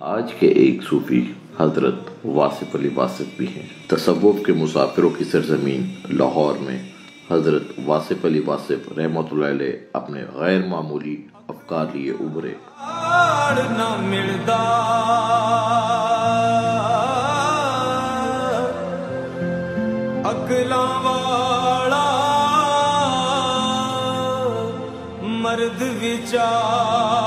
آج کے ایک صوفی حضرت واصف علی واصف بھی ہیں۔ تصوف کے مسافروں کی سرزمین لاہور میں۔ حضرت واصف علی واصف رحمت اللہ علیہ اپنے غیر معمولی افکار لیے ابھرے۔ مرد وچارا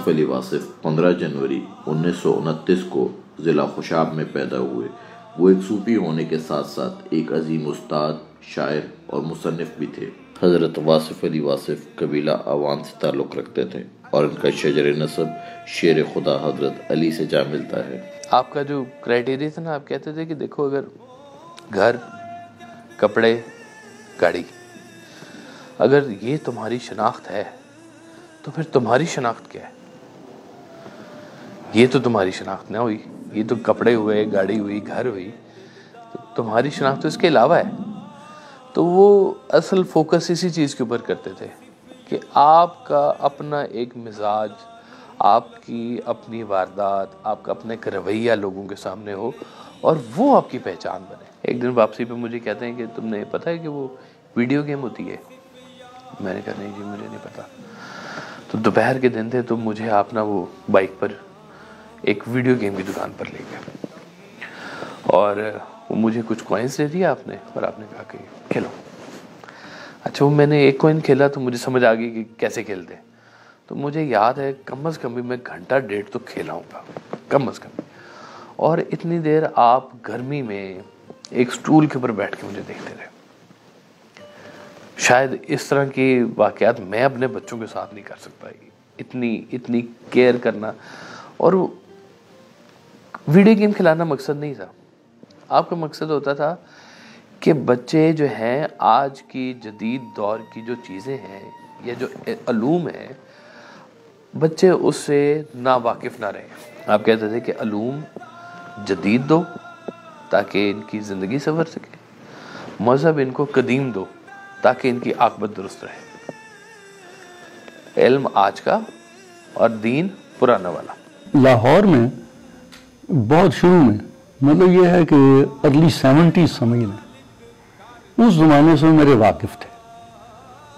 واصف علی واصف پندرہ جنوری انیس سو انتیس کو ضلع خوشاب میں پیدا ہوئے۔ وہ ایک صوفی ہونے کے ساتھ ساتھ ایک عظیم استاد، شاعر اور مصنف بھی تھے۔ حضرت واصف علی واصف قبیلہ عوان سے تعلق رکھتے تھے اور ان کا شجر نصب شیر خدا حضرت علی سے جا ملتا ہے۔ آپ کا جو کرائٹیریا تھا نا، آپ کہتے تھے کہ دیکھو، اگر گھر، کپڑے، گاڑی، اگر یہ تمہاری شناخت ہے، تو پھر تمہاری شناخت کیا ہے؟ یہ تو تمہاری شناخت نہ ہوئی، یہ تو کپڑے ہوئے، گاڑی ہوئی، گھر ہوئی۔ تو تمہاری شناخت تو اس کے علاوہ ہے۔ تو وہ اصل فوکس اسی چیز کے اوپر کرتے تھے کہ آپ کا اپنا ایک مزاج، آپ کی اپنی واردات، آپ کا اپنا ایک رویہ لوگوں کے سامنے ہو اور وہ آپ کی پہچان بنے۔ ایک دن واپسی پہ مجھے کہتے ہیں کہ تم نے پتہ ہے کہ وہ ویڈیو گیم ہوتی ہے؟ میں نے کہا نہیں جی مجھے نہیں پتا تو دوپہر کے دن تھے تو مجھے آپ نا وہ بائک پر ایک ویڈیو گیم کی دکان پر لے گیا۔ اور وہ مجھے کچھ کوائنس دے دیا آپ نے اور آپ نے کہا کہ کھیلو۔ اچھا وہ میں نے ایک کوئن کھیلا تو مجھے سمجھ آ گئی کہ کیسے کھیلتے۔ تو مجھے یاد ہے کم از کم بھی میں گھنٹہ ڈیڑھ تو کھیلا ہوں۔ گا کم از کم۔ اور اتنی دیر آپ گرمی میں ایک سٹول کے اوپر بیٹھ کے مجھے دیکھتے رہے۔ شاید اس طرح کی واقعات میں اپنے بچوں کے ساتھ نہیں کر سکتا اتنی اتنی کیئر کرنا۔ اور ویڈیو گیم کھلانا مقصد نہیں تھا۔ آپ کا مقصد ہوتا تھا کہ بچے جو ہیں، آج کی جدید دور کی جو چیزیں ہیں، یا جو علوم ہیں، بچے اس سے نا واقف نہ رہیں۔ آپ کہتے تھے کہ علوم جدید دو تاکہ ان کی زندگی سنور سکے۔ مذہب ان کو قدیم دو تاکہ ان کی عاقبت درست رہے۔ علم آج کا اور دین پرانا والا۔ لاہور میں بہت شروع میں مطلب یہ ہے کہ ارلی سیونٹی سمجھ لیں۔ اس زمانے سے میرے واقف تھے۔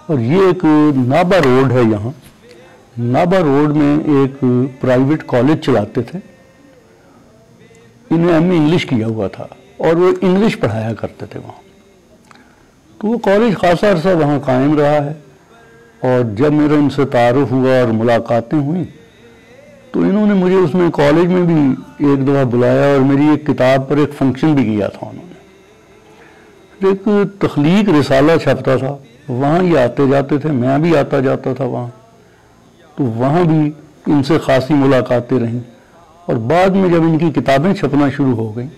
اور یہ ایک نابا روڈ ہے یہاں۔ نابا روڈ میں ایک پرائیویٹ کالج چلاتے تھے۔ انہیں ایم اے انگلش کیا ہوا تھا۔ اور وہ انگلش پڑھایا کرتے تھے وہاں۔ تو وہ کالج خاصا عرصہ وہاں قائم رہا ہے۔ اور جب میرا ان سے تعارف ہوا اور ملاقاتیں ہوئیں تو انہوں نے مجھے اس میں کالج میں بھی ایک دفعہ بلایا اور میری ایک کتاب پر ایک فنکشن بھی کیا تھا انہوں نے۔ ایک تخلیق رسالہ چھپتا تھا۔ وہاں یہ آتے جاتے تھے، میں بھی آتا جاتا تھا وہاں۔ تو وہاں بھی ان سے خاصی ملاقاتیں رہیں۔ اور بعد میں جب ان کی کتابیں چھپنا شروع ہو گئیں،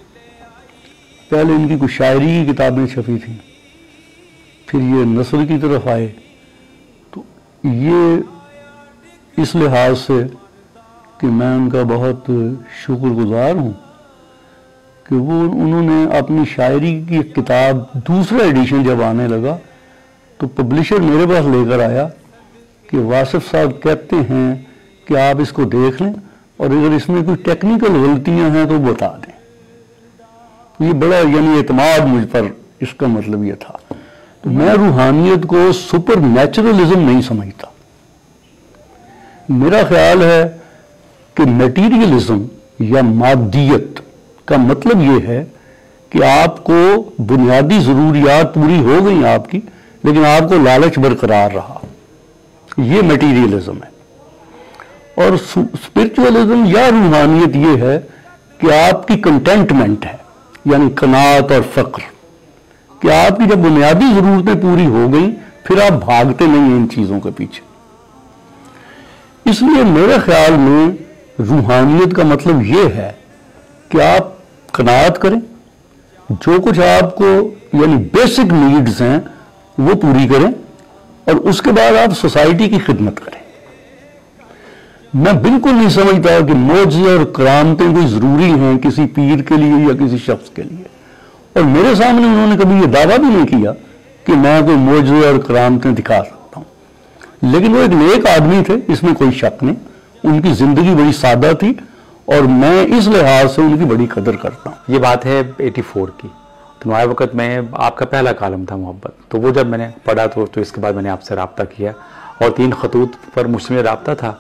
پہلے ان کی کچھ شاعری کی کتابیں چھپی تھیں۔ پھر یہ نثر کی طرف آئے۔ تو یہ اس لحاظ سے کہ میں ان کا بہت شکر گزار ہوں کہ وہ انہوں نے اپنی شاعری کی کتاب دوسرا ایڈیشن جب آنے لگا تو پبلشر میرے پاس لے کر آیا کہ واصف صاحب کہتے ہیں کہ آپ اس کو دیکھ لیں اور اگر اس میں کوئی ٹیکنیکل غلطیاں ہیں تو بتا دیں۔ یہ بڑا یعنی اعتماد مجھ پر اس کا مطلب یہ تھا۔ تو میں روحانیت کو سپر نیچرلزم نہیں سمجھتا۔ میرا خیال ہے کہ میٹیریلزم یا مادیت کا مطلب یہ ہے کہ آپ کو بنیادی ضروریات پوری ہو گئی آپ کی، لیکن آپ کو لالچ برقرار رہا۔ یہ میٹیریلزم ہے۔ اور اسپرچولزم یا روحانیت یہ ہے کہ آپ کی کنٹینٹمنٹ ہے یعنی کنات اور فقر۔ کہ آپ کی جب بنیادی ضرورتیں پوری ہو گئی پھر آپ بھاگتے نہیں ہیں ان چیزوں کے پیچھے۔ اس لیے میرے خیال میں روحانیت کا مطلب یہ ہے کہ آپ قناعت کریں، جو کچھ آپ کو یعنی بیسک نیڈز ہیں، وہ پوری کریں اور اس کے بعد آپ سوسائٹی کی خدمت کریں۔ میں بالکل نہیں سمجھتا کہ موجے اور کرامتیں کوئی ضروری ہیں کسی پیر کے لیے یا کسی شخص کے لیے۔ اور میرے سامنے انہوں نے کبھی یہ دعویٰ بھی نہیں کیا کہ میں کوئی موجود اور کرامتیں دکھا سکتا ہوں۔ لیکن وہ ایک نیک آدمی تھے، اس میں کوئی شک نہیں۔ ان کی زندگی بڑی سادہ تھی اور میں اس لحاظ سے ان کی بڑی قدر کرتا ہوں۔ یہ بات ہے ایٹی فور کی۔ تمہارے وقت میں آپ کا پہلا کالم تھا محبت۔ تو وہ جب میں نے پڑھا تو تو اس کے بعد میں نے آپ سے رابطہ کیا اور تین خطوط پر مشتمل رابطہ تھا۔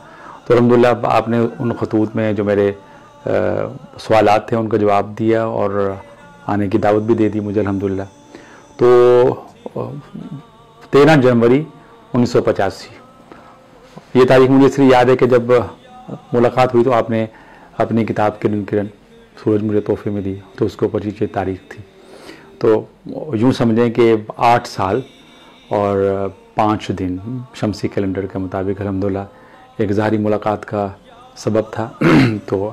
تو الحمدللہ آپ نے ان خطوط میں جو میرے سوالات تھے ان کا جواب دیا اور آنے کی دعوت بھی دے دی مجھے الحمدللہ۔ تو تیرہ جنوری انیس سو پچاسی۔ یہ تاریخ مجھے اس لیے یاد ہے کہ جب ملاقات ہوئی تو آپ نے اپنی کتاب کرن کرن، سورج مجھے تحفے میں دی، تو اس کے اوپر یہ تاریخ تھی۔ تو یوں سمجھیں کہ آٹھ سال اور پانچ دن شمسی کیلنڈر کے مطابق الحمدللہ ایک ظاہری ملاقات کا سبب تھا۔ تو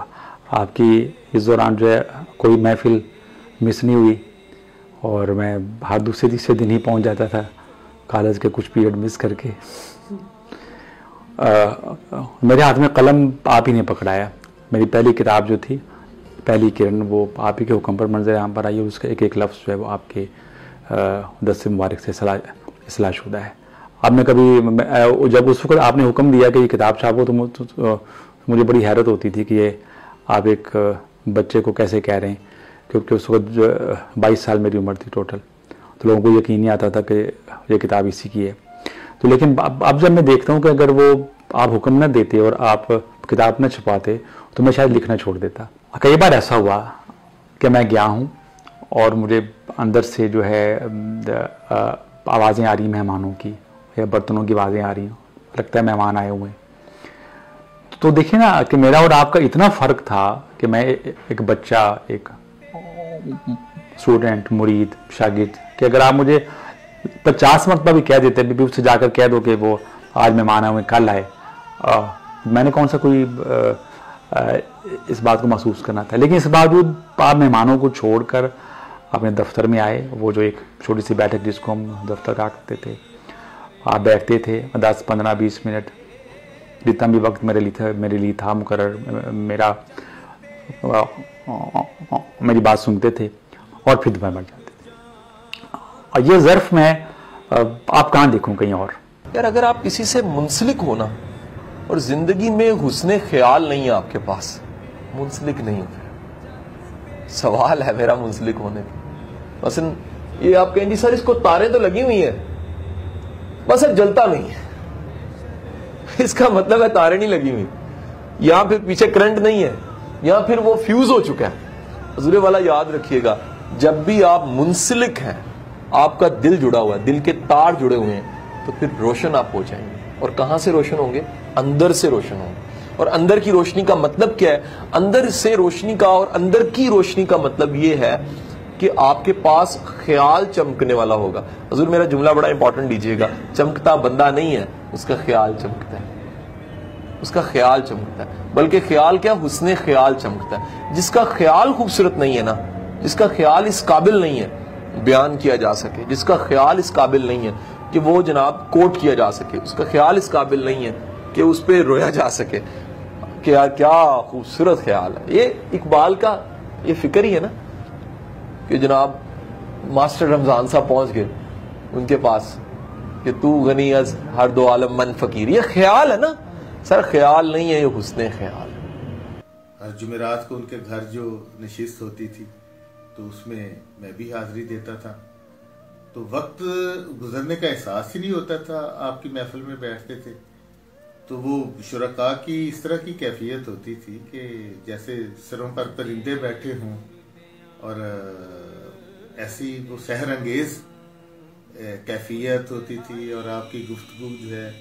آپ کی اس دوران جو ہے کوئی محفل مس نہیں ہوئی اور میں ہر دوسرے تیسرے دن ہی پہنچ جاتا تھا کالج کے کچھ پیریڈ مس کر کے۔ میرے ہاتھ میں قلم آپ ہی نے پکڑایا۔ میری پہلی کتاب جو تھی، پہلی کرن، وہ آپ ہی کے حکم پر منظر عام پر آئی ہے اس کا ایک ایک لفظ جو ہے وہ آپ کے دس مبارک سے اصلاح شدہ ہے۔ اب میں کبھی جب اس وقت آپ نے حکم دیا کہ یہ کتاب چھاپو تو مجھے بڑی حیرت ہوتی تھی کہ یہ آپ ایک بچے کو کیسے کہہ رہے ہیں؟ کیونکہ اس وقت جو بائیس سال میری عمر تھی ٹوٹل۔ تو لوگوں کو یقین نہیں آتا تھا کہ یہ کتاب اسی کی ہے۔ تو لیکن اب جب میں دیکھتا ہوں کہ اگر وہ آپ حکم نہ دیتے اور آپ کتاب نہ چھپاتے، تو میں شاید لکھنا چھوڑ دیتا۔ کئی بار ایسا ہوا کہ میں گیا ہوں اور مجھے اندر سے جو ہے آوازیں آ رہی مہمانوں کی، یا برتنوں کی آوازیں آ رہی ہیں۔ لگتا ہے مہمان آئے ہوئے تو دیکھیں نا کہ میرا اور آپ کا اتنا فرق تھا کہ میں ایک بچہ، ایک اسٹوڈنٹ مرید، شاگرد، کہ اگر آپ مجھے پچاس مرتبہ بھی کہہ دیتے بھی اس سے جا کر کہہ دو کہ وہ آج مہمان آئے ہوئے، کل آئے۔ میں نے کون سا کوئی اس بات کو محسوس کرنا تھا۔ لیکن اس باوجود آپ مہمانوں کو چھوڑ کر اپنے دفتر میں آئے۔ وہ جو ایک چھوٹی سی بیٹھک جس کو ہم دفتر کاٹتے تھے، آپ بیٹھتے تھے، دس پندرہ بیس منٹ۔ جتنا بھی وقت میرے لیے تھا، میرے لیے تھا مقرر۔ میرا میری بات سنتے تھے۔ اور پھر دوبارہ بڑھ جاتے۔ اور یہ ظرف میں آپ کہاں دیکھوں کہیں اور؟ یار، اگر آپ کسی سے منسلک ہونا اور زندگی میں حسن خیال نہیں ہے آپ کے پاس، منسلک نہیں سوال ہے میرا منسلک ہونے کا۔ مثلا یہ آپ کہیں جی سر، اس کو تارے تو لگی ہوئی ہیں۔ بس سر، جلتا نہیں ہے۔ اس کا مطلب ہے تارے نہیں لگی ہوئی۔ یہاں پھر پیچھے کرنٹ نہیں ہے۔ یہاں پھر وہ فیوز ہو چکا ہے۔ حضور والا، یاد رکھیے گا، جب بھی آپ منسلک ہیں آپ کا دل جڑا ہوا ہے، دل کے تار جڑے ہوئے ہیں، تو پھر روشن آپ ہو جائیں گے اور کہاں سے روشن ہوں گے؟ اندر سے روشن ہوں گے۔ اور اندر کی روشنی کا مطلب کیا ہے؟ اندر سے روشنی کا اور اندر کی روشنی کا مطلب یہ ہے کہ آپ کے پاس خیال چمکنے والا ہوگا۔ حضور میرا جملہ بڑا امپورٹنٹ دیجیے گا۔ چمکتا بندہ نہیں ہے، اس کا خیال چمکتا ہے۔ اس کا خیال چمکتا ہے۔ بلکہ خیال کیا؟ حسن خیال چمکتا ہے۔ جس کا خیال خوبصورت نہیں ہے نا، جس کا خیال اس قابل نہیں ہے بیان کیا جا سکے، جس کا خیال اس قابل نہیں ہے کہ وہ جناب کوٹ کیا جا سکے۔ اس کا خیال اس قابل نہیں ہے کہ اس پہ رویا جا سکے۔ کہ یار کیا خوبصورت خیال ہے۔ یہ اقبال کا یہ فکر ہی ہے نا کہ جناب ماسٹر رمضان صاحب پہنچ گئے ان کے پاس کہ تو غنی از ہر دو عالم من فقیر۔ یہ خیال ہے نا۔ سر خیال نہیں ہے، یہ حسن خیال۔ ہر جمعرات کو ان کے گھر جو نشست ہوتی تھی تو اس میں میں بھی حاضری دیتا تھا۔ تو وقت گزرنے کا احساس ہی نہیں ہوتا تھا، آپ کی محفل میں بیٹھتے تھے۔ تو وہ شرکا کی اس طرح کی کیفیت ہوتی تھی کہ جیسے سروں پر پرندے بیٹھے ہوں اور ایسی وہ سحر انگیز کیفیت ہوتی تھی اور آپ کی گفتگو جو ہے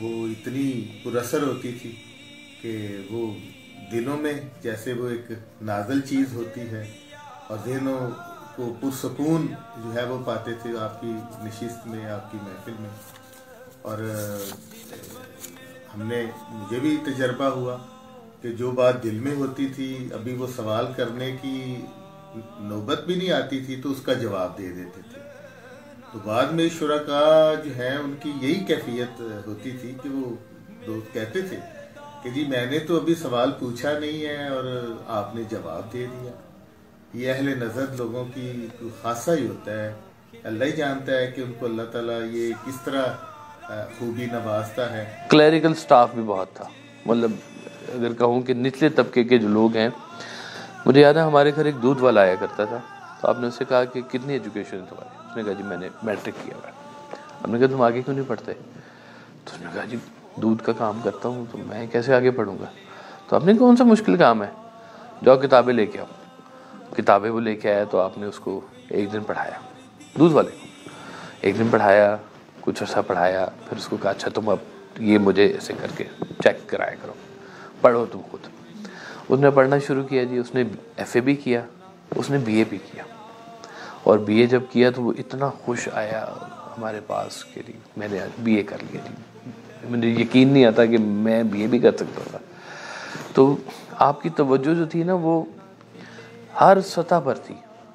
وہ اتنی پرثر ہوتی تھی کہ وہ دلوں میں جیسے وہ ایک نازل چیز ہوتی ہے۔ اور ذہنوں کو پرسکون جو ہے وہ پاتے تھے آپ کی نشست میں، آپ کی محفل میں۔ اور ہم نے، مجھے بھی تجربہ ہوا کہ جو بات دل میں ہوتی تھی، ابھی وہ سوال کرنے کی نوبت بھی نہیں آتی تھی تو اس کا جواب دے دیتے تھے۔ تو بعد میں شرکا جو ہیں، ان کی یہی کیفیت ہوتی تھی کہ وہ دوست کہتے تھے کہ جی میں نے تو ابھی سوال پوچھا نہیں ہے اور آپ نے جواب دے دیا۔ یہ اہل نظر لوگوں کی خاصہ ہی ہوتا ہے۔ اللہ ہی جانتا ہے کہ ان کو اللہ تعالیٰ یہ کس طرح خوبی نوازتا ہے۔ کلیریکل سٹاف بھی بہت تھا۔ مطلب اگر کہوں کہ نچلے طبقے کے جو لوگ ہیں، مجھے یاد ہے ہمارے گھر ایک دودھ والا آیا کرتا تھا۔ تو آپ نے اس سے کہا کہ کتنی ایجوکیشن ہے تمہاری؟ اس نے کہا جی میں نے میٹرک کیا ہوا ہم نے کہا تم آگے کیوں نہیں پڑھتے؟ تو اس نے کہا جی دودھ کا کام کرتا ہوں تو میں کیسے آگے پڑھوں گا؟ تو آپ نے کون سا مشکل کام ہے؟ جاؤ کتابیں لے کے آؤ۔ کتابیں وہ لے کے آیا تو آپ نے اس کو ایک دن پڑھایا۔ دودھ والے۔ کو ایک دن پڑھایا، کچھ عرصہ پڑھایا، پھر اس کو کہا اچھا تم اب یہ مجھے ایسے کر کے چیک کرایا کرو۔ پڑھو تم خود۔ اس نے پڑھنا شروع کیا جی اس نے ایف اے بھی کیا، اس نے بی اے بھی کیا۔ اور بی اے جب کیا تو وہ اتنا خوش آیا ہمارے پاس کہ جی میں نے بی اے کر لیا جی۔ مجھے یقین نہیں آتا کہ میں بی اے بھی کر سکتا تھا۔ تو آپ کی توجہ جو تھی نا وہ ہر سطح پر تھی۔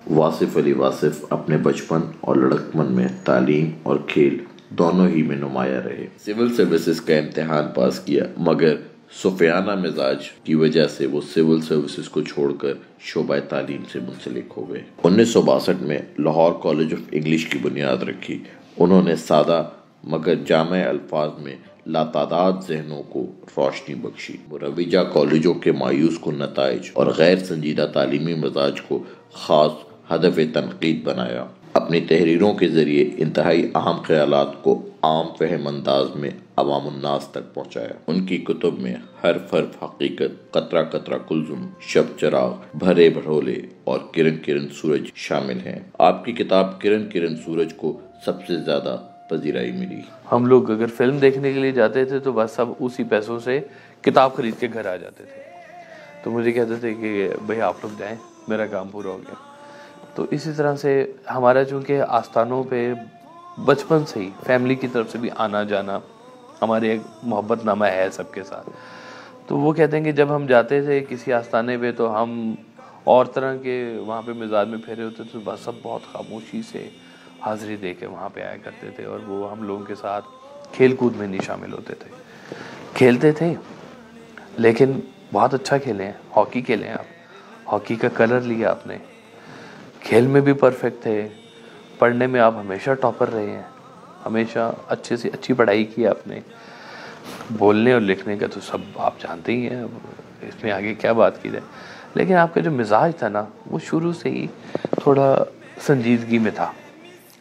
واصف علی واصف اپنے بچپن اور لڑکپن میں تعلیم اور کھیل دونوں ہی میں نمایاں رہے۔ سول سروسز کا امتحان پاس کیا، مگر سفیانہ مزاج کی وجہ سے وہ سول سروسز کو چھوڑ کر شعبہ تعلیم سے منسلک ہو گئے۔ انیس سو باسٹھ میں لاہور کالج آف انگلش کی بنیاد رکھی۔ انہوں نے سادہ مگر جامع الفاظ میں لاتعداد ذہنوں کو روشنی بخشی۔ مروجہ کالجوں کے مایوس کو نتائج اور غیر سنجیدہ تعلیمی مزاج کو خاص ہدف تنقید بنایا۔ اپنی تحریروں کے ذریعے انتہائی اہم خیالات کو عام فہم انداز میں عوام الناس تک پہنچایا۔ ان کی کتب میں ہر فرف حقیقت، قطرہ قطرہ کلزم، شب چراغ، بھرے بھرولے اور کرن کرن سورج شامل ہیں۔ آپ کی کتاب کرن کرن سورج کو سب سے زیادہ پذیرائی ملی۔ ہم لوگ اگر فلم دیکھنے کے لیے جاتے تھے تو بس سب اسی پیسوں سے کتاب خرید کے گھر آ جاتے تھے۔ تو مجھے کہتے تھے کہ بھائی آپ لوگ جائیں، میرا کام پورا ہو گیا۔ تو اسی طرح سے ہمارا چونکہ آستانوں پہ بچپن سے ہی فیملی کی طرف سے بھی آنا جانا ہمارے ایک محبت نامہ ہے سب کے ساتھ۔ تو وہ کہتے ہیں کہ جب ہم جاتے تھے کسی آستانے پہ تو ہم اور طرح کے وہاں پہ مزاج میں پھیرے ہوتے تھے بس سب بہت خاموشی سے حاضری دے کے وہاں پہ آیا کرتے تھے اور وہ ہم لوگوں کے ساتھ کھیل کود میں نہیں شامل ہوتے تھے۔ کھیلتے تھے، لیکن بہت اچھا کھیلے ہیں، ہاکی کھیلے ہیں آپ۔ ہاکی کا کلر لیا آپ نے۔ کھیل میں بھی پرفیکٹ تھے۔ پڑھنے میں آپ ہمیشہ ٹاپر رہے ہیں۔ ہمیشہ اچھے سے اچھی پڑھائی کی آپ نے۔ بولنے اور لکھنے کا تو سب آپ جانتے ہی ہیں۔ اس میں آگے کیا بات کی جائے۔ لیکن آپ کا جو مزاج تھا نا، وہ شروع سے ہی تھوڑا سنجیدگی میں تھا۔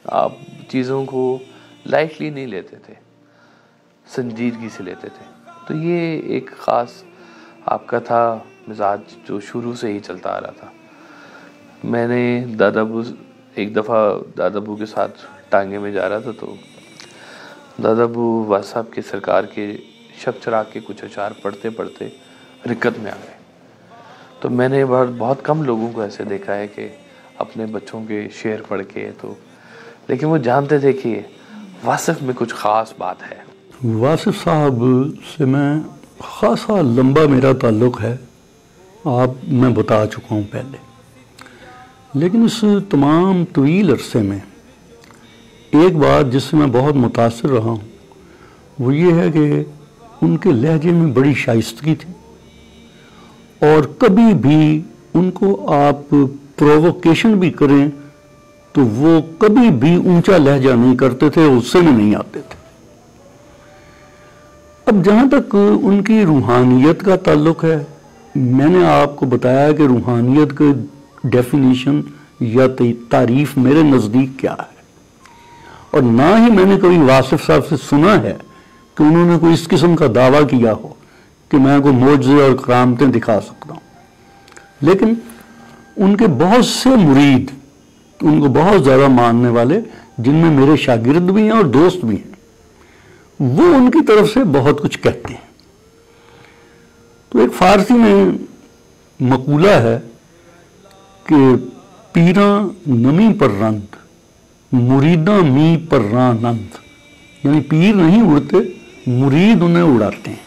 آپ چیزوں کو لائٹلی نہیں لیتے تھے، سنجیدگی سے لیتے تھے۔ تو یہ ایک خاص آپ کا تھا، مزاج جو شروع سے ہی چلتا آ رہا تھا۔ میں نے دادا ابو، ایک دفعہ دادا ابو کے ساتھ ٹانگے میں جا رہا تھا تو دادا ابو واس صاحب کے سرکار کے شب چراغ کے کچھ اچار پڑھتے پڑھتے رکت میں آ گئے۔ تو میں نے بہت کم لوگوں کو ایسے دیکھا ہے کہ اپنے بچوں کے شعر پڑھ کے تو لیکن وہ جانتے تھے کہ واصف میں کچھ خاص بات ہے۔ واصف صاحب سے میں خاصا لمبا میرا تعلق ہے۔ آپ میں بتا چکا ہوں پہلے۔ لیکن اس تمام طویل عرصے میں ایک بات جس سے میں بہت متاثر رہا ہوں، وہ یہ ہے کہ ان کے لہجے میں بڑی شائستگی تھی۔ اور کبھی بھی ان کو آپ پرووکیشن بھی کریں تو وہ کبھی بھی اونچا لہجہ نہیں کرتے تھے غصے میں نہیں آتے تھے۔ اب جہاں تک ان کی روحانیت کا تعلق ہے، میں نے آپ کو بتایا کہ روحانیت کے ڈیفینیشن یا تعریف میرے نزدیک کیا ہے۔ اور نہ ہی میں نے کبھی واصف صاحب سے سنا ہے کہ انہوں نے کوئی اس قسم کا دعویٰ کیا ہو کہ میں کوئی موجزے اور کرامتیں دکھا سکتا ہوں۔ لیکن ان کے بہت سے مرید ان کو بہت زیادہ ماننے والے جن میں میرے شاگرد بھی ہیں اور دوست بھی ہیں، وہ ان کی طرف سے بہت کچھ کہتے ہیں۔ تو ایک فارسی میں مقولہ ہے کہ پیرا نمی پر رنت مریداں می پر رانند یعنی پیر نہیں اڑتے، مرید انہیں اڑاتے ہیں۔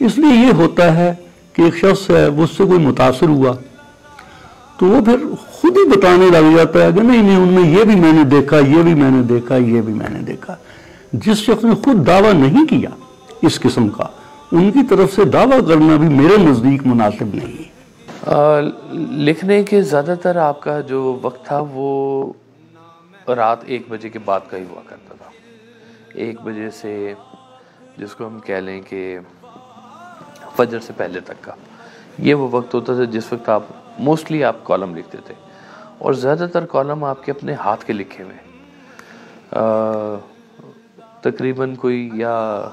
اس لیے یہ ہوتا ہے کہ ایک شخص ہے، وہ اس سے کوئی متاثر ہوا تو وہ پھر خود ہی بتانے لگ جاتا ہے کہ نہیں نہیں، ان میں یہ بھی میں نے دیکھا، یہ بھی میں نے دیکھا، یہ بھی میں نے دیکھا۔ جس شخص نے خود دعویٰ نہیں کیا اس قسم کا، ان کی طرف سے دعویٰ کرنا بھی میرے نزدیک مناسب نہیں ہے۔ لکھنے کے زیادہ تر آپ کا جو وقت تھا، وہ رات ایک بجے کے بعد کا ہی ہوا کرتا تھا۔ ایک بجے سے جس کو ہم کہہ لیں کہ فجر سے پہلے تک کا۔ یہ وہ وقت ہوتا تھا جس وقت آپ موسٹلی آپ کالم لکھتے تھے اور زیادہ تر کالم آپ کے اپنے ہاتھ کے لکھے ہوئے تقریباً کوئی یا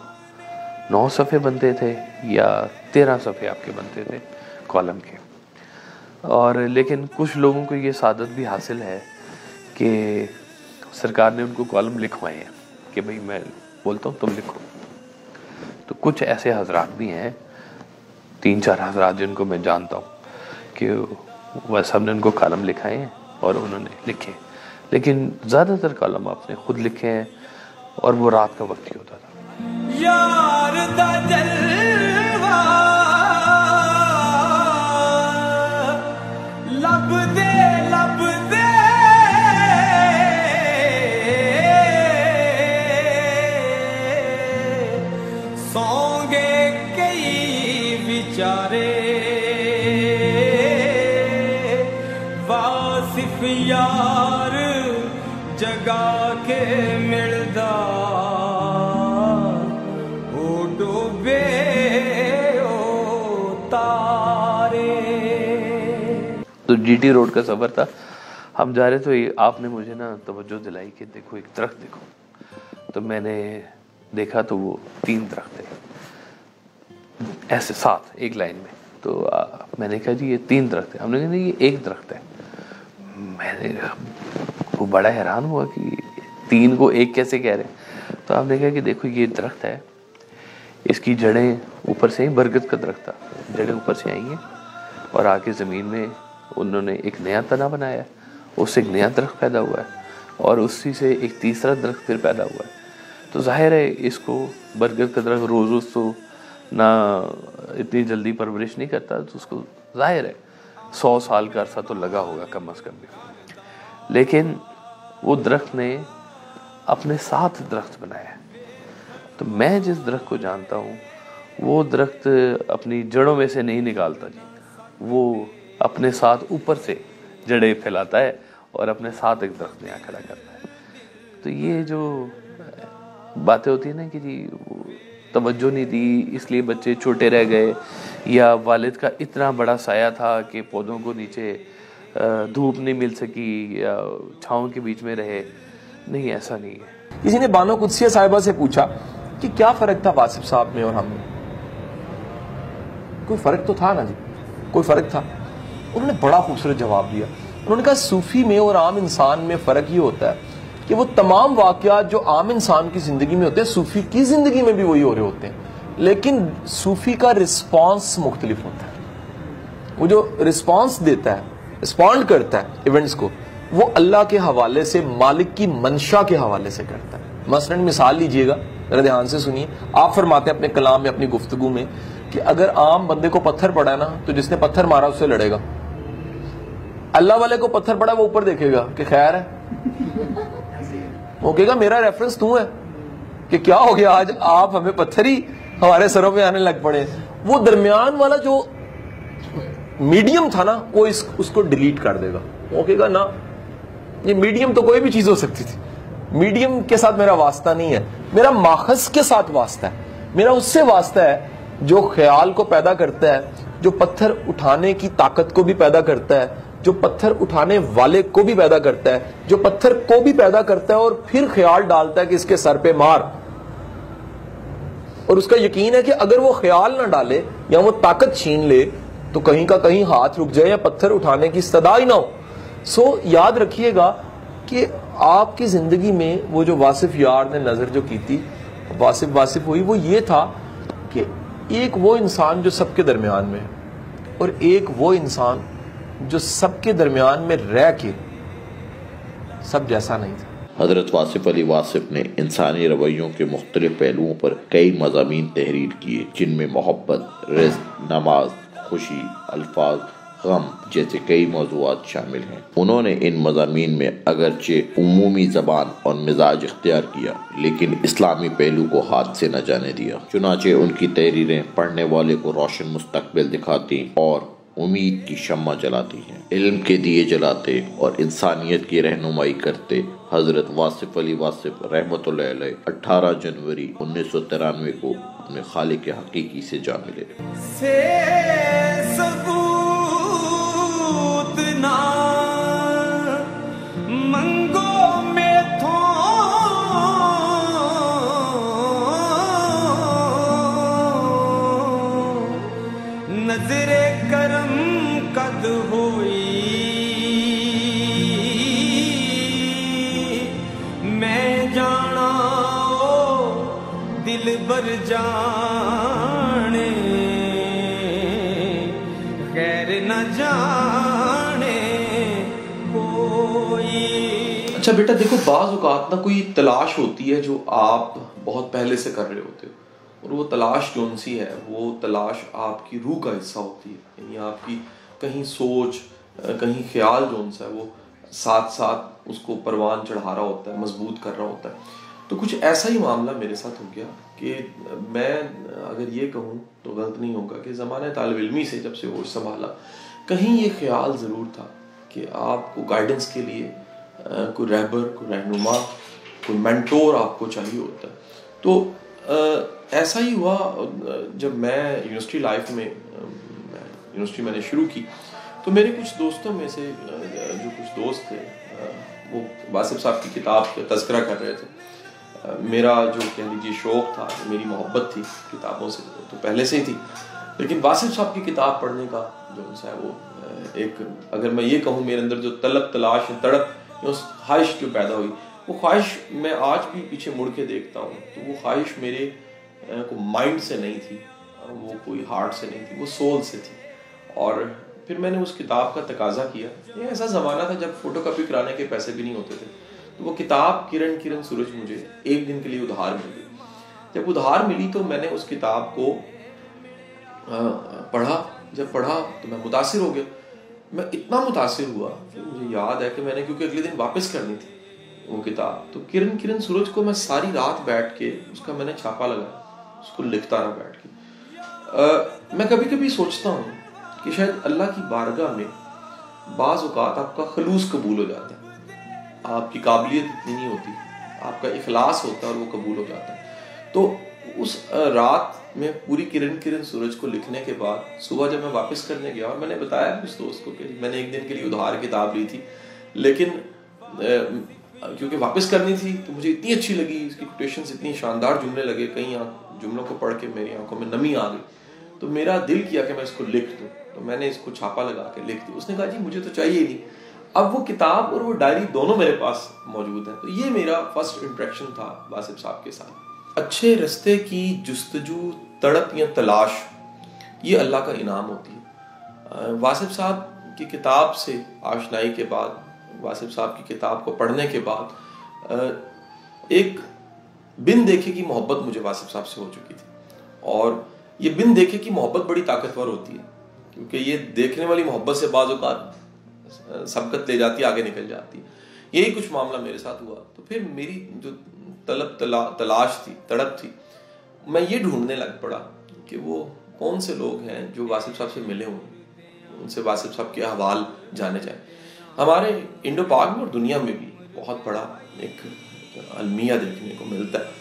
نو صفحے بنتے تھے یا تیرہ صفحے آپ کے بنتے تھے کالم کے۔ اور لیکن کچھ لوگوں کو یہ سعادت بھی حاصل ہے کہ سرکار نے ان کو کالم لکھوائے ہیں کہ بھئی میں بولتا ہوں تم لکھو۔ تو کچھ ایسے حضرات بھی ہیں، تین چار حضرات جن کو میں جانتا ہوں۔ کہ وہ نے ان کو کالم لکھائے ہیں اور انہوں نے لکھے لیکن زیادہ تر کالم آپ نے خود لکھے ہیں اور وہ رات کا وقت ہی ہوتا تھا۔ واصف یار جگا کے ملدا او ڈوبے او تارے۔ تو جی ٹی روڈ کا سفر تھا۔ ہم جا رہے تو آپ نے مجھے نا توجہ دلائی کہ دیکھو، ایک درخت دیکھو۔ تو میں نے دیکھا تو وہ تین درخت تھے۔ ایسے ساتھ، ایک لائن میں۔ تو میں نے کہا جی یہ تین درخت ہیں۔ ہم نے کہا یہ ایک درخت ہے۔ میں نے وہ بڑا حیران ہوا کہ تین کو ایک کیسے کہہ رہے ہیں؟ تو آپ نے کہا کہ دیکھو، یہ درخت ہے، اس کی جڑیں اوپر سے ہی برگت کا درخت تھا۔ جڑیں اوپر سے آئی ہیں اور آ کے زمین میں انہوں نے ایک نیا تنا بنایا اس سے ایک نیا درخت پیدا ہوا ہے اور اسی سے ایک تیسرا درخت پھر پیدا ہوا ہے۔ تو ظاہر ہے، اس کو برگد کا درخت روز روز تو نہ اتنی جلدی پرورش نہیں کرتا، تو اس کو ظاہر ہے۔ سو سال کا عرصہ تو لگا ہوگا کم از کم بھی۔ لیکن وہ درخت نے اپنے ساتھ درخت بنایا تو میں جس درخت کو جانتا ہوں، وہ درخت اپنی جڑوں میں سے نہیں نکالتا جی۔ وہ اپنے ساتھ اوپر سے جڑیں پھیلاتا ہے اور اپنے ساتھ ایک درخت نیا کھڑا کرتا ہے۔ تو یہ جو باتیں ہوتی ہیں نا کہ جی توجہ نہیں دی، اس لیے بچے چھوٹے رہ گئے۔ یا والد کا اتنا بڑا سایہ تھا کہ پودوں کو نیچے دھوپ نہیں مل سکی، یا چھاؤں کے بیچ میں رہے۔ نہیں، ایسا نہیں ہے۔ کسی نے بانو قدسیہ صاحبہ سے پوچھا کہ کیا فرق تھا واصف صاحب میں اور ہم میں؟ کوئی فرق تو تھا نا جی؟ کوئی فرق تھا؟ انہوں نے بڑا خوبصورت جواب دیا۔ انہوں نے کہا، صوفی میں اور عام انسان میں فرق یہ ہوتا ہے کہ وہ تمام واقعات جو عام انسان کی زندگی میں ہوتے ہیں، صوفی کی زندگی میں بھی وہی ہو رہے ہوتے ہیں۔ لیکن صوفی کا رسپانس مختلف ہوتا ہے۔ وہ جو رسپانس دیتا ہے رسپونڈ کرتا ہے ایونٹس کو، وہ اللہ کے حوالے سے، مالک کی منشا کے حوالے سے کرتا ہے۔ مثلا مثال لیجیے گا، ذرا دھیان سے سنیے۔ آپ فرماتے ہیں اپنے کلام میں، اپنی گفتگو میں کہ اگر عام بندے کو پتھر پڑا ہے نا، تو جس نے پتھر مارا اس سے لڑے گا۔ اللہ والے کو پتھر پڑا، وہ اوپر دیکھے گا کہ خیر ہے۔ وہ کہے گا میرا ریفرنس تو ہے کہ کیا ہو گیا آج؟ آپ ہمیں پتھر ہی ہمارے سروں پہ آنے لگ پڑے. وہ درمیان والا جو میڈیم تھا نا وہ اس, اس کو ڈیلیٹ کر دے گا۔ وہ کہے گا نا یہ میڈیم تو کوئی بھی چیز ہو سکتی تھی۔ میڈیم کے ساتھ میرا واسطہ نہیں ہے۔ میرا ماخذ کے ساتھ واسطہ ہے۔ میرا اس سے واسطہ ہے جو خیال کو پیدا کرتا ہے جو پتھر اٹھانے کی طاقت کو بھی پیدا کرتا ہے جو پتھر اٹھانے والے کو بھی پیدا کرتا ہے، جو پتھر کو بھی پیدا کرتا ہے اور پھر خیال ڈالتا ہے کہ اس کے سر پہ مار۔ اور اس کا یقین ہے کہ اگر وہ خیال نہ ڈالے یا وہ طاقت چھین لے، تو کہیں کا کہیں ہاتھ رک جائے یا پتھر اٹھانے کی صدا ہی نہ ہو۔ سو یاد رکھیے گا کہ آپ کی زندگی میں وہ جو واصف یار نے نظر جو کی تھی، واصف واصف ہوئی، وہ یہ تھا کہ ایک وہ انسان جو سب کے درمیان میں ہے، اور ایک وہ انسان جو سب کے درمیان میں رہ کے سب جیسا نہیں تھا۔ حضرت واصف علی واصف نے انسانی رویوں کے مختلف پہلوؤں پر کئی مضامین تحریر کیے، جن میں محبت، رزق، نماز، خوشی، الفاظ، غم جیسے کئی موضوعات شامل ہیں۔ انہوں نے ان مضامین میں اگرچہ عمومی زبان اور مزاج اختیار کیا، لیکن اسلامی پہلو کو ہاتھ سے نہ جانے دیا۔ چنانچہ ان کی تحریریں پڑھنے والے کو روشن مستقبل دکھاتی اور امید کی شمع جلاتی ہیں۔ علم کے دیے جلاتے اور انسانیت کی رہنمائی کرتے حضرت واصف علی واصف رحمت اللہ علیہ اٹھارہ جنوری انیس سو ترانوے کو اپنے خالق حقیقی سے جا ملے۔ سے جانے خیر نہ جانے کوئی اچھا بیٹا دیکھو بعض اوقات نا کوئی تلاش ہوتی ہے جو آپ بہت پہلے سے کر رہے ہوتے ہو اور وہ تلاش جون سی ہے وہ تلاش آپ کی روح کا حصہ ہوتی ہے یعنی آپ کی کہیں سوچ کہیں خیال جون سا ہے وہ ساتھ ساتھ اس کو پروان چڑھا رہا ہوتا ہے مضبوط کر رہا ہوتا ہے تو کچھ ایسا ہی معاملہ میرے ساتھ ہو گیا کہ میں اگر یہ کہوں تو غلط نہیں ہوگا کہ زمانہ طالب علمی سے جب سے وہ سنبھالا، کہیں یہ خیال ضرور تھا کہ آپ کو گائیڈنس کے لیے کوئی رہبر، کوئی رہنما، کوئی مینٹور آپ کو چاہیے ہوتا۔ ہے تو ایسا ہی ہوا، جب میں یونیورسٹی لائف میں یونیورسٹی میں نے شروع کی، تو میرے کچھ دوستوں میں سے جو کچھ دوست تھے وہ باسف صاحب کی کتاب کا تذکرہ کر رہے تھے۔ میرا جو کہہ لیجیے شوق تھا میری محبت تھی کتابوں سے تو پہلے سے ہی تھی۔ لیکن باسف صاحب کی کتاب پڑھنے کا جو سا ہے، وہ ایک، اگر میں یہ کہوں، میرے اندر جو طلب، تلاش، تڑپ اس خواہش جو پیدا ہوئی، وہ خواہش میں آج بھی پیچھے مڑ کے دیکھتا ہوں۔ تو وہ خواہش میرے کو مائنڈ سے نہیں تھی وہ کوئی ہارٹ سے نہیں تھی، وہ سول سے تھی۔ اور پھر میں نے اس کتاب کا تقاضا کیا۔ یہ ایسا زمانہ تھا جب فوٹو کاپی کرانے کے پیسے بھی نہیں ہوتے تھے۔ تو وہ کتاب کرن کرن سورج مجھے ایک دن کے لیے ادھار مل گئی۔ جب ادھار ملی تو میں نے اس کتاب کو پڑھا۔ جب پڑھا تو میں متاثر ہو گیا۔ میں اتنا متاثر ہوا کہ مجھے یاد ہے کہ میں نے، کیونکہ اگلے دن واپس کرنی تھی وہ کتاب، تو کرن کرن سورج کو میں ساری رات بیٹھ کے اس کا میں نے چھاپا لگا اس کو لکھتا رہا بیٹھ کے۔ میں کبھی کبھی سوچتا ہوں کہ شاید اللہ کی بارگاہ میں بعض اوقات آپ کا خلوص قبول ہو جاتا ہے۔ آپ کی قابلیت اتنی نہیں ہوتی، آپ کا اخلاص ہوتا ہے اور وہ قبول ہو جاتا ہے۔ تو اس رات میں پوری کرن کرن سورج کو لکھنے کے بعد صبح جب میں واپس کرنے گیا، اور میں نے بتایا اس دوست کو کہ میں نے ایک دن کے لیے ادھار کتاب لی تھی، لیکن کیونکہ واپس کرنی تھی تو مجھے اتنی اچھی لگی، اس کی کوٹیشنز اتنی شاندار جملے لگے، کئی جملوں کو پڑھ کے میری آنکھوں میں نمی آ گئی۔ تو میرا دل کیا کہ میں اس کو لکھ دوں؟ تو میں نے اس کو چھاپا لگا کے لکھ دی اس نے کہا جی مجھے تو چاہیے نہیں۔ اب وہ کتاب اور وہ ڈائری دونوں میرے پاس موجود ہیں۔ تو یہ میرا فرسٹ امپریکشن تھا باسف صاحب کے ساتھ۔ اچھے رستے کی جستجو، تڑپ یا تلاش، یہ اللہ کا انعام ہوتی ہے۔ واسف صاحب کی کتاب سے آشنائی کے بعد واسف صاحب کی کتاب کو پڑھنے کے بعد ایک بن دیکھے کی محبت مجھے واسف صاحب سے ہو چکی تھی۔ اور یہ بن دیکھے کی محبت بڑی طاقتور ہوتی ہے، کیونکہ یہ دیکھنے والی محبت سے بعض اوقات سبقت لے جاتی، آگے نکل جاتی۔ یہی کچھ معاملہ میرے ساتھ ہوا۔ تو پھر میری جو طلب تلاش تھی، تڑپ تھی، میں یہ ڈھونڈنے لگ پڑا کہ وہ کون سے لوگ ہیں جو واسف صاحب سے ملے ہوں۔ ان سے واسف صاحب کے احوال جانے جائیں۔ ہمارے انڈو پاک میں اور دنیا میں بھی بہت بڑا ایک المیہ دیکھنے کو ملتا ہے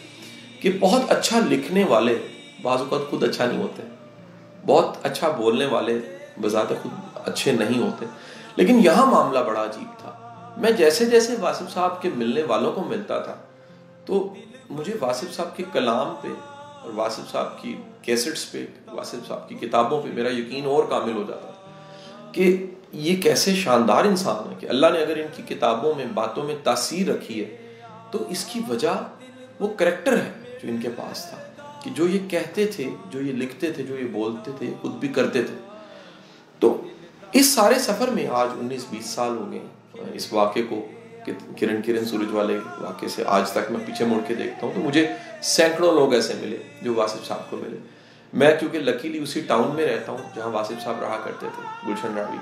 کہ بہت اچھا لکھنے والے بعض اوقات خود اچھا نہیں ہوتے۔ بہت اچھا بولنے والے بذات خود اچھے نہیں ہوتے۔ لیکن یہاں معاملہ بڑا عجیب تھا۔ میں جیسے جیسے واسف صاحب کے ملنے والوں کو ملتا تھا، تو مجھے واسف صاحب کے کلام پہ اور واسف صاحب کی کیسٹس پہ واسف صاحب کی کتابوں پہ میرا یقین اور کامل ہو جاتا تھا کہ یہ کیسے شاندار انسان ہے کہ اللہ نے اگر ان کی کتابوں میں، باتوں میں تاثیر رکھی ہے، تو اس کی وجہ وہ کریکٹر ہے جو ان کے پاس تھا۔ کہ جو یہ کہتے تھے، جو یہ لکھتے تھے، جو یہ بولتے تھے خود بھی کرتے تھے۔ اس سارے سفر میں آج انیس بیس سال ہو گئے اس واقعے کو کرن کرن سورج والے واقعے سے آج تک میں پیچھے مڑ کے دیکھتا ہوں تو مجھے سینکڑوں لوگ ایسے ملے جو واسف صاحب کو ملے۔ میں کیونکہ لکیلی اسی ٹاؤن میں رہتا ہوں جہاں واسف صاحب رہا کرتے تھے، گلشن راوی۔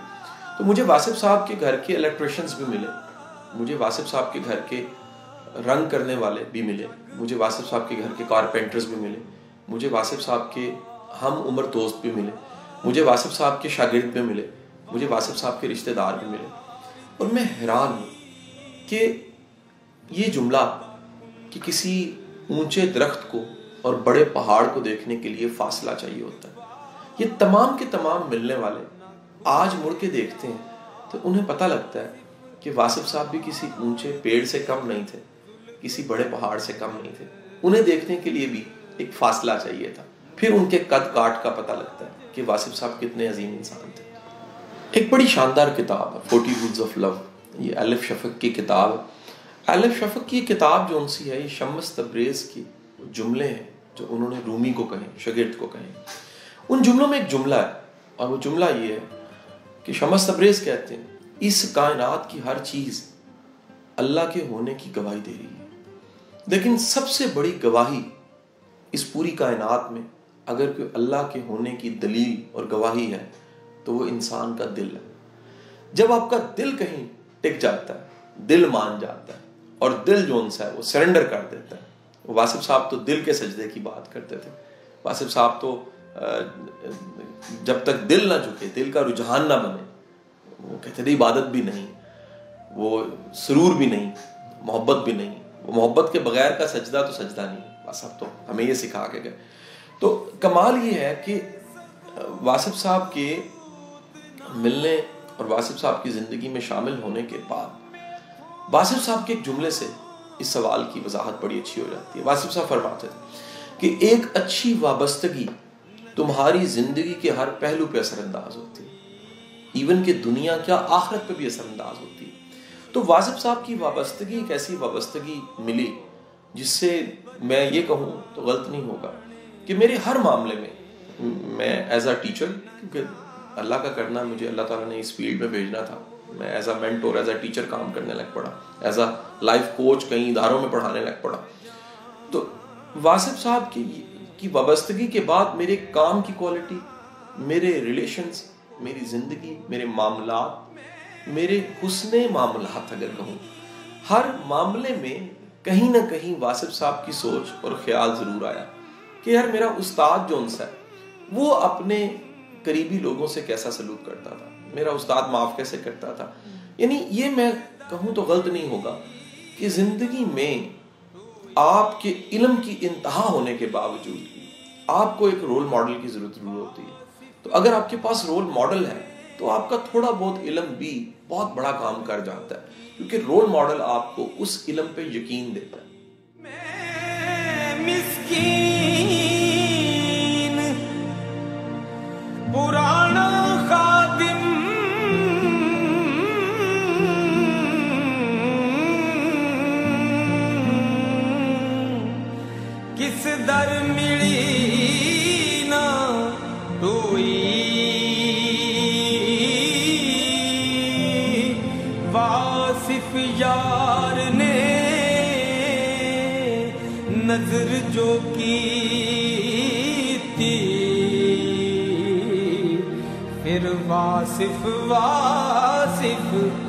تو مجھے واسف صاحب کے گھر کے الیکٹریشنز بھی ملے۔ مجھے واسف صاحب کے گھر کے رنگ کرنے والے بھی ملے۔ مجھے واسف صاحب کے گھر کے کارپینٹرز بھی ملے۔ مجھے واسف صاحب کے ہم عمر دوست بھی ملے۔ مجھے واسف صاحب کے شاگرد بھی ملے۔ مجھے واسف صاحب کے رشتہ دار بھی ملے اور میں حیران ہوں کہ یہ جملہ کہ کسی اونچے درخت کو اور بڑے پہاڑ کو دیکھنے کے لیے فاصلہ چاہیے ہوتا ہے۔ یہ تمام کے تمام ملنے والے آج مڑ کے دیکھتے ہیں تو انہیں پتہ لگتا ہے کہ واسف صاحب بھی کسی اونچے پیڑ سے کم نہیں تھے، کسی بڑے پہاڑ سے کم نہیں تھے۔ انہیں دیکھنے کے لیے بھی ایک فاصلہ چاہیے تھا۔ پھر ان کے قد کاٹ کا پتہ لگتا ہے کہ واسف صاحب کتنے عظیم انسان تھے۔ ایک بڑی شاندار کتاب ہے فورٹی ووڈز آف لو یہ الف شفق کی کتاب ہے۔ الف شفق کی کتاب جو ان سی ہے، یہ شمس تبریز کی جملے ہیں جو انہوں نے رومی کو کہیں شگرد کو کہیں۔ ان جملوں میں ایک جملہ ہے، اور وہ جملہ یہ ہے کہ شمس تبریز کہتے ہیں، اس کائنات کی ہر چیز اللہ کے ہونے کی گواہی دے رہی ہے۔ لیکن سب سے بڑی گواہی اس پوری کائنات میں اگر کوئی اللہ کے ہونے کی دلیل اور گواہی ہے تو وہ انسان کا دل ہے۔ جب آپ کا دل کہیں ٹک جاتا ہے، دل مان جاتا ہے، اور دل جو ان ہے، وہ سرنڈر کر دیتا ہے۔ واسف صاحب تو دل کے سجدے کی بات کرتے تھے۔ واسف صاحب تو جب تک دل نہ جھکے، دل کا رجحان نہ بنے، وہ کہتے تھے، عبادت بھی نہیں، وہ سرور بھی نہیں، محبت بھی نہیں۔ وہ محبت کے بغیر کا سجدہ تو سجدہ نہیں۔ واسف تو ہمیں یہ سکھا کے گئے۔ تو کمال یہ ہے کہ واسف صاحب کے ملنے اور واسف صاحب کی زندگی میں شامل ہونے کے بعد واسف صاحب کے ایک جملے سے اس سوال کی وضاحت بڑی اچھی ہو جاتی ہے۔ واسف صاحب فرماتے تھے کہ ایک اچھی وابستگی تمہاری زندگی کے ہر پہلو پہ اثر انداز ہوتی ہے۔ ایون کہ دنیا کیا آخرت پہ بھی اثر انداز ہوتی ہے۔ تو واصف صاحب کی وابستگی ایک ایسی وابستگی ملی جس سے میں یہ کہوں تو غلط نہیں ہوگا کہ میرے ہر معاملے میں میں ایز اے ٹیچر کیونکہ اللہ کا کرنا مجھے اللہ تعالیٰ نے اس فیلڈ میں بھیجنا تھا۔ میں as a mentor as a teacher کام کرنے لگ پڑا۔ ایز اے لائف کوچ کئی اداروں میں پڑھانے لگ پڑا۔ تو واصف صاحب کی کی وابستگی کے بعد میرے کام کی کوالٹی میرے ریلیشنز میری زندگی، میرے معاملات، میرے حسن معاملات اگر کہوں، ہر معاملے میں کہیں نہ کہیں واصف صاحب کی سوچ اور خیال ضرور آیا کہ یار میرا استاد جو ان سے وہ اپنے قریبی لوگوں سے کیسا سلوک کرتا تھا؟ میرا استاد معاف کیسے کرتا تھا؟ یعنی یہ میں کہوں تو غلط نہیں ہوگا کہ زندگی میں آپ کے علم کی انتہا ہونے کے باوجود آپ کو ایک رول ماڈل کی ضرورت ضرور ہوتی ہے۔ تو اگر آپ کے پاس رول ماڈل ہے، تو آپ کا تھوڑا بہت علم بھی بہت بڑا کام کر جاتا ہے۔ کیونکہ رول ماڈل آپ کو اس علم پہ یقین دیتا ہے۔ جو کی تھی پھر واصف واصف۔ ہوئی